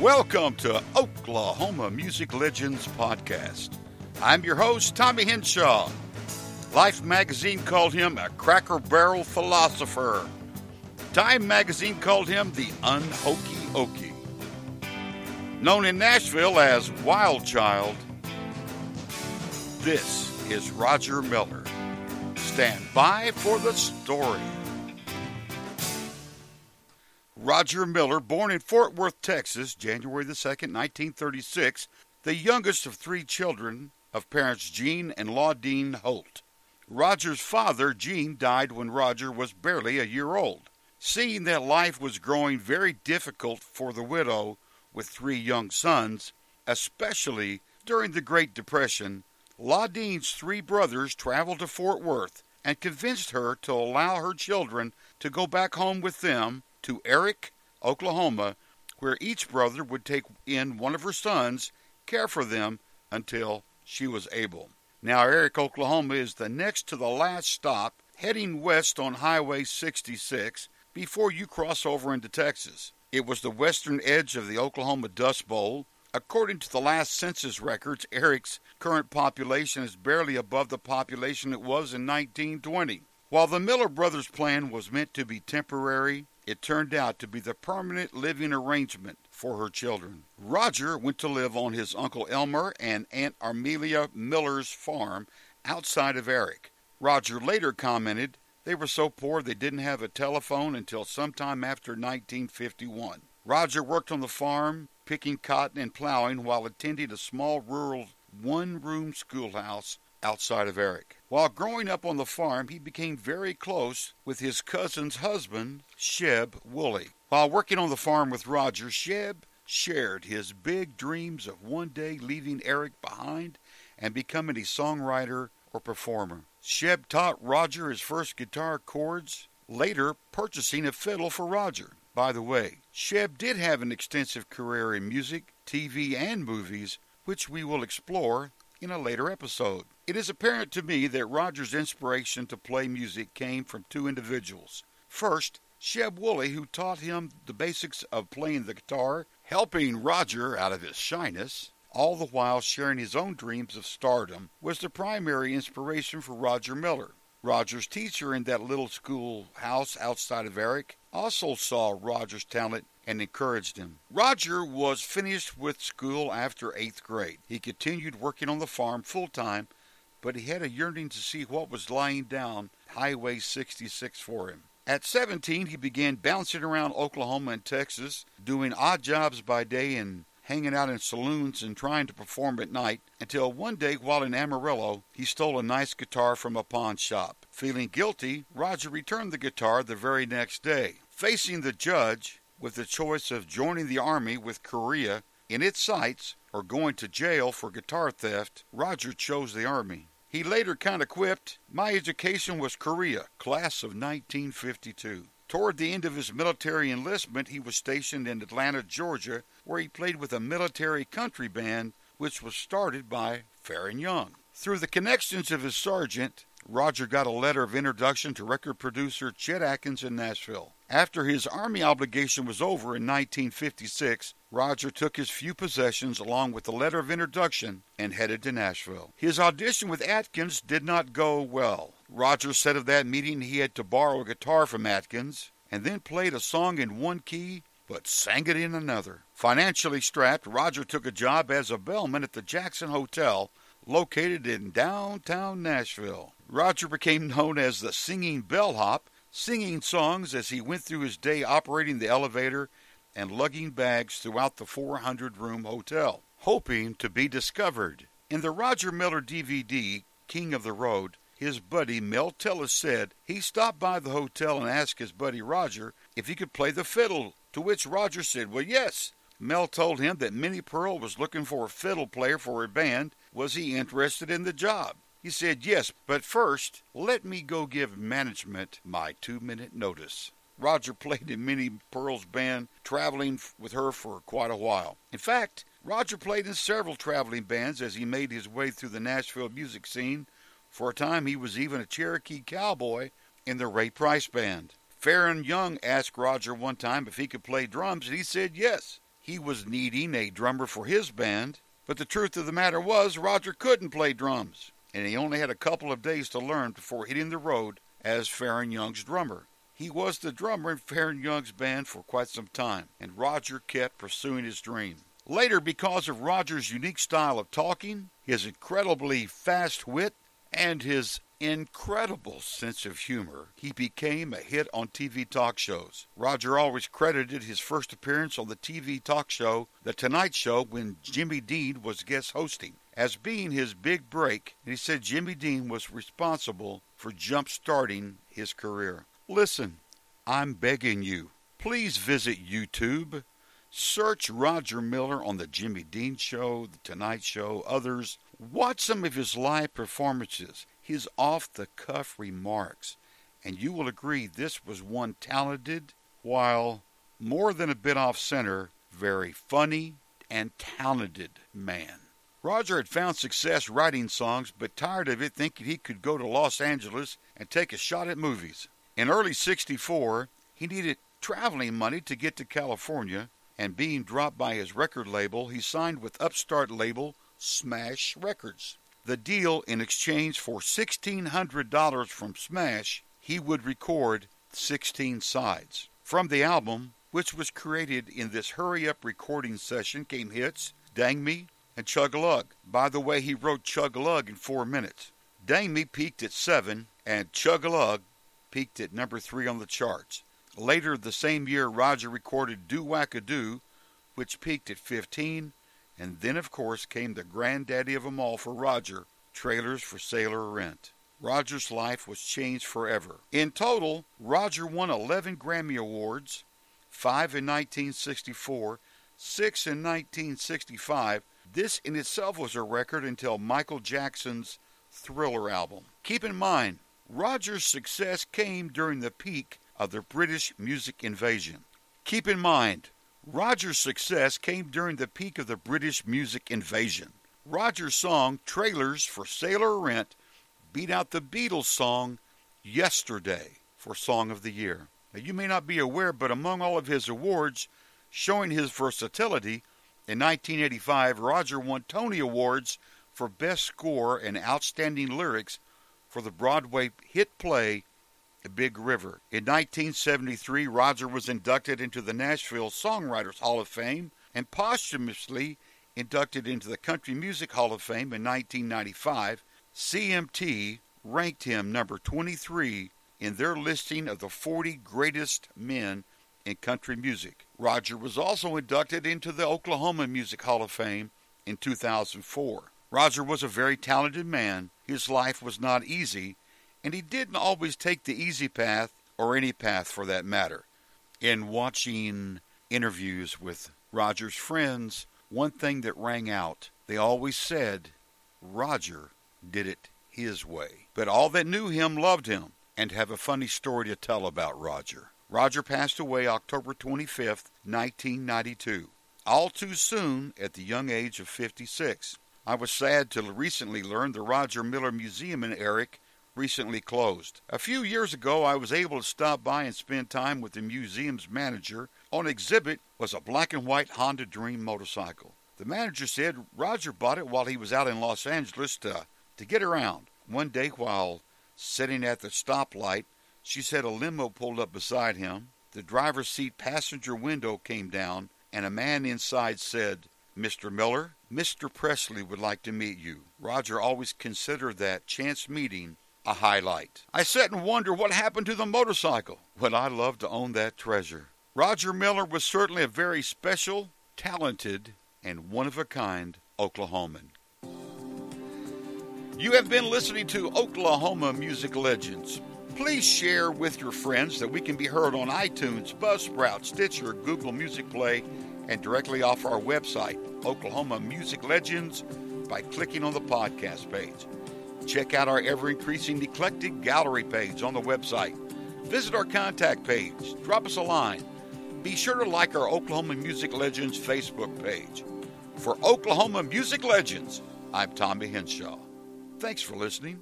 Welcome to Oklahoma Music Legends Podcast. I'm your host, Tommy Henshaw. Life magazine called him a cracker barrel philosopher. Time magazine called him the unhokey Okie. Known in Nashville as Wild Child, this is Roger Miller. Stand by for the story. Roger Miller, born in Fort Worth, Texas, January the 2nd, 1936, the youngest of three children of parents Gene and Laudene Holt. Roger's father, Gene, died when Roger was barely a year old. Seeing that life was growing very difficult for the widow with three young sons, especially during the Great Depression, Laudene's three brothers traveled to Fort Worth and convinced her to allow her children to go back home with them to Erick, Oklahoma, where each brother would take in one of her sons, care for them until she was able. Now, Erick, Oklahoma is the next to the last stop heading west on Highway 66 before you cross over into Texas. It was the western edge of the Oklahoma Dust Bowl. According to the last census records, Erick's current population is barely above the population it was in 1920. While the Miller brothers' plan was meant to be temporary, it turned out to be the permanent living arrangement for her children. Roger went to live on his Uncle Elmer and Aunt Armelia Miller's farm outside of Erick. Roger later commented they were so poor they didn't have a telephone until sometime after 1951. Roger worked on the farm, picking cotton and plowing while attending a small rural one room schoolhouse outside of Erick. While growing up on the farm, he became very close with his cousin's husband, Sheb Wooley. While working on the farm with Roger, Sheb shared his big dreams of one day leaving Erick behind and becoming a songwriter or performer. Sheb taught Roger his first guitar chords, later purchasing a fiddle for Roger. By the way, Sheb did have an extensive career in music, TV, and movies, which we will explore in a later episode. It is apparent to me that Roger's inspiration to play music came from two individuals. First, Sheb Wooley, who taught him the basics of playing the guitar, helping Roger out of his shyness, all the while sharing his own dreams of stardom, was the primary inspiration for Roger Miller. Roger's teacher in that little schoolhouse outside of Erick also saw Roger's talent and encouraged him. Roger was finished with school after eighth grade. He continued working on the farm full time, but he had a yearning to see what was lying down Highway 66 for him. At 17, he began bouncing around Oklahoma and Texas, doing odd jobs by day and hanging out in saloons and trying to perform at night until one day while in Amarillo, he stole a nice guitar from a pawn shop. Feeling guilty, Roger returned the guitar the very next day. Facing the judge with the choice of joining the army with Korea in its sights or going to jail for guitar theft, Roger chose the army. He later kind of quipped, My education was Korea, class of 1952. Toward the end of his military enlistment, he was stationed in Atlanta, Georgia, where he played with a military country band which was started by Faron Young. Through the connections of his sergeant, Roger got a letter of introduction to record producer Chet Atkins in Nashville. After his army obligation was over in 1956, Roger took his few possessions along with the letter of introduction and headed to Nashville. His audition with Atkins did not go well. Roger said of that meeting he had to borrow a guitar from Atkins and then played a song in one key but sang it in another. Financially strapped, Roger took a job as a bellman at the Jackson Hotel located in downtown Nashville. Roger became known as the Singing Bellhop, singing songs as he went through his day operating the elevator and lugging bags throughout the 400 room hotel, hoping to be discovered. In the Roger Miller DVD, King of the Road, his buddy Mel Tillis said he stopped by the hotel and asked his buddy Roger if he could play the fiddle, to which Roger said, Well, yes. Mel told him that Minnie Pearl was looking for a fiddle player for her band. Was he interested in the job? He said, Yes, but first, let me go give management my two minute notice. Roger played in Minnie Pearl's band, traveling with her for quite a while. In fact, Roger played in several traveling bands as he made his way through the Nashville music scene. For a time, he was even a Cherokee cowboy in the Ray Price Band. Faron Young asked Roger one time if he could play drums, and he said yes. he was needing a drummer for his band, but the truth of the matter was Roger couldn't play drums, and he only had a couple of days to learn before hitting the road as Faron Young's drummer. He was the drummer in Faron Young's band for quite some time, and Roger kept pursuing his dream. Later, because of Roger's unique style of talking, his incredibly fast wit, and his incredible sense of humor, he became a hit on TV talk shows. Roger always credited his first appearance on the TV talk show The Tonight Show when Jimmy Dean was guest hosting as being his big break, and he said Jimmy Dean was responsible for jump starting his career. Listen, I'm begging you, please visit YouTube. Search Roger Miller on The Jimmy Dean Show, The Tonight Show, others. Watch some of his live performances his off the cuff remarks, and you will agree this was one talented, while more than a bit off center, very funny and talented man. Roger had found success writing songs, but tired of it, thinking he could go to Los Angeles and take a shot at movies. In early 64, he needed traveling money to get to California, and being dropped by his record label, he signed with upstart label Smash Records the deal in exchange for $1,600 from Smash, he would record 16 sides. From the album, which was created in this hurry up recording session, came hits Dang Me and Chug Lug. By the way, he wrote Chug Lug in four minutes. Dang Me peaked at 7, and Chug Lug peaked at number 3 on the charts. Later the same year, Roger recorded Do Wackadoo, which peaked at 15 and then, of course, came the granddaddy of them all for Roger trailers for sale or rent. Roger's life was changed forever. In total, Roger won 11 Grammy Awards, 5 in 1964, 6 in 1965. This in itself was a record until Michael Jackson's Thriller album. Keep in mind, Roger's success came during the peak of the British music invasion. Keep in mind, Roger's success came during the peak of the British music invasion. Roger's song Trailers for Sale or Rent beat out the Beatles song Yesterday for Song of the Year. Now, you may not be aware, but among all of his awards showing his versatility, in 1985, Roger won Tony Awards for Best Score and Outstanding Lyrics for the Broadway hit play The Big River. In 1973, Roger was inducted into the Nashville Songwriters Hall of Fame and posthumously inducted into the Country Music Hall of Fame in 1995. CMT ranked him number 23 in their listing of the 40 greatest men in country music. Roger was also inducted into the Oklahoma Music Hall of Fame in 2004. Roger was a very talented man. His life was not easy, and he didn't always take the easy path, or any path for that matter. In watching interviews with Roger's friends, one thing that rang out, they always said, Roger did it his way. But all that knew him loved him and have a funny story to tell about Roger. Roger passed away October 25, 1992, all too soon at the young age of 56. I was sad to recently learn the Roger Miller Museum in Erick recently closed. A few years ago, I was able to stop by and spend time with the museum's manager. On exhibit was a black and white Honda Dream motorcycle. The manager said Roger bought it while he was out in Los Angeles to, to get around. One day, while sitting at the stoplight, she said a limo pulled up beside him. The driver's seat passenger window came down, and a man inside said, Mr. Miller, Mr. Presley would like to meet you. Roger always considered that chance meeting a highlight. I sit and wonder what happened to the motorcycle. Would I love to own that treasure? Roger Miller was certainly a very special, talented, and one of a kind Oklahoman. You have been listening to Oklahoma Music Legends. Please share with your friends that we can be heard on iTunes, Buzzsprout, Stitcher, Google Music Play, and directly off our website, Oklahoma Music Legends, by clicking on the podcast page. Check out our ever increasing eclectic gallery page on the website. Visit our contact page. Drop us a line. Be sure to like our Oklahoma Music Legends Facebook page. For Oklahoma Music Legends, I'm Tommy Henshaw. Thanks for listening.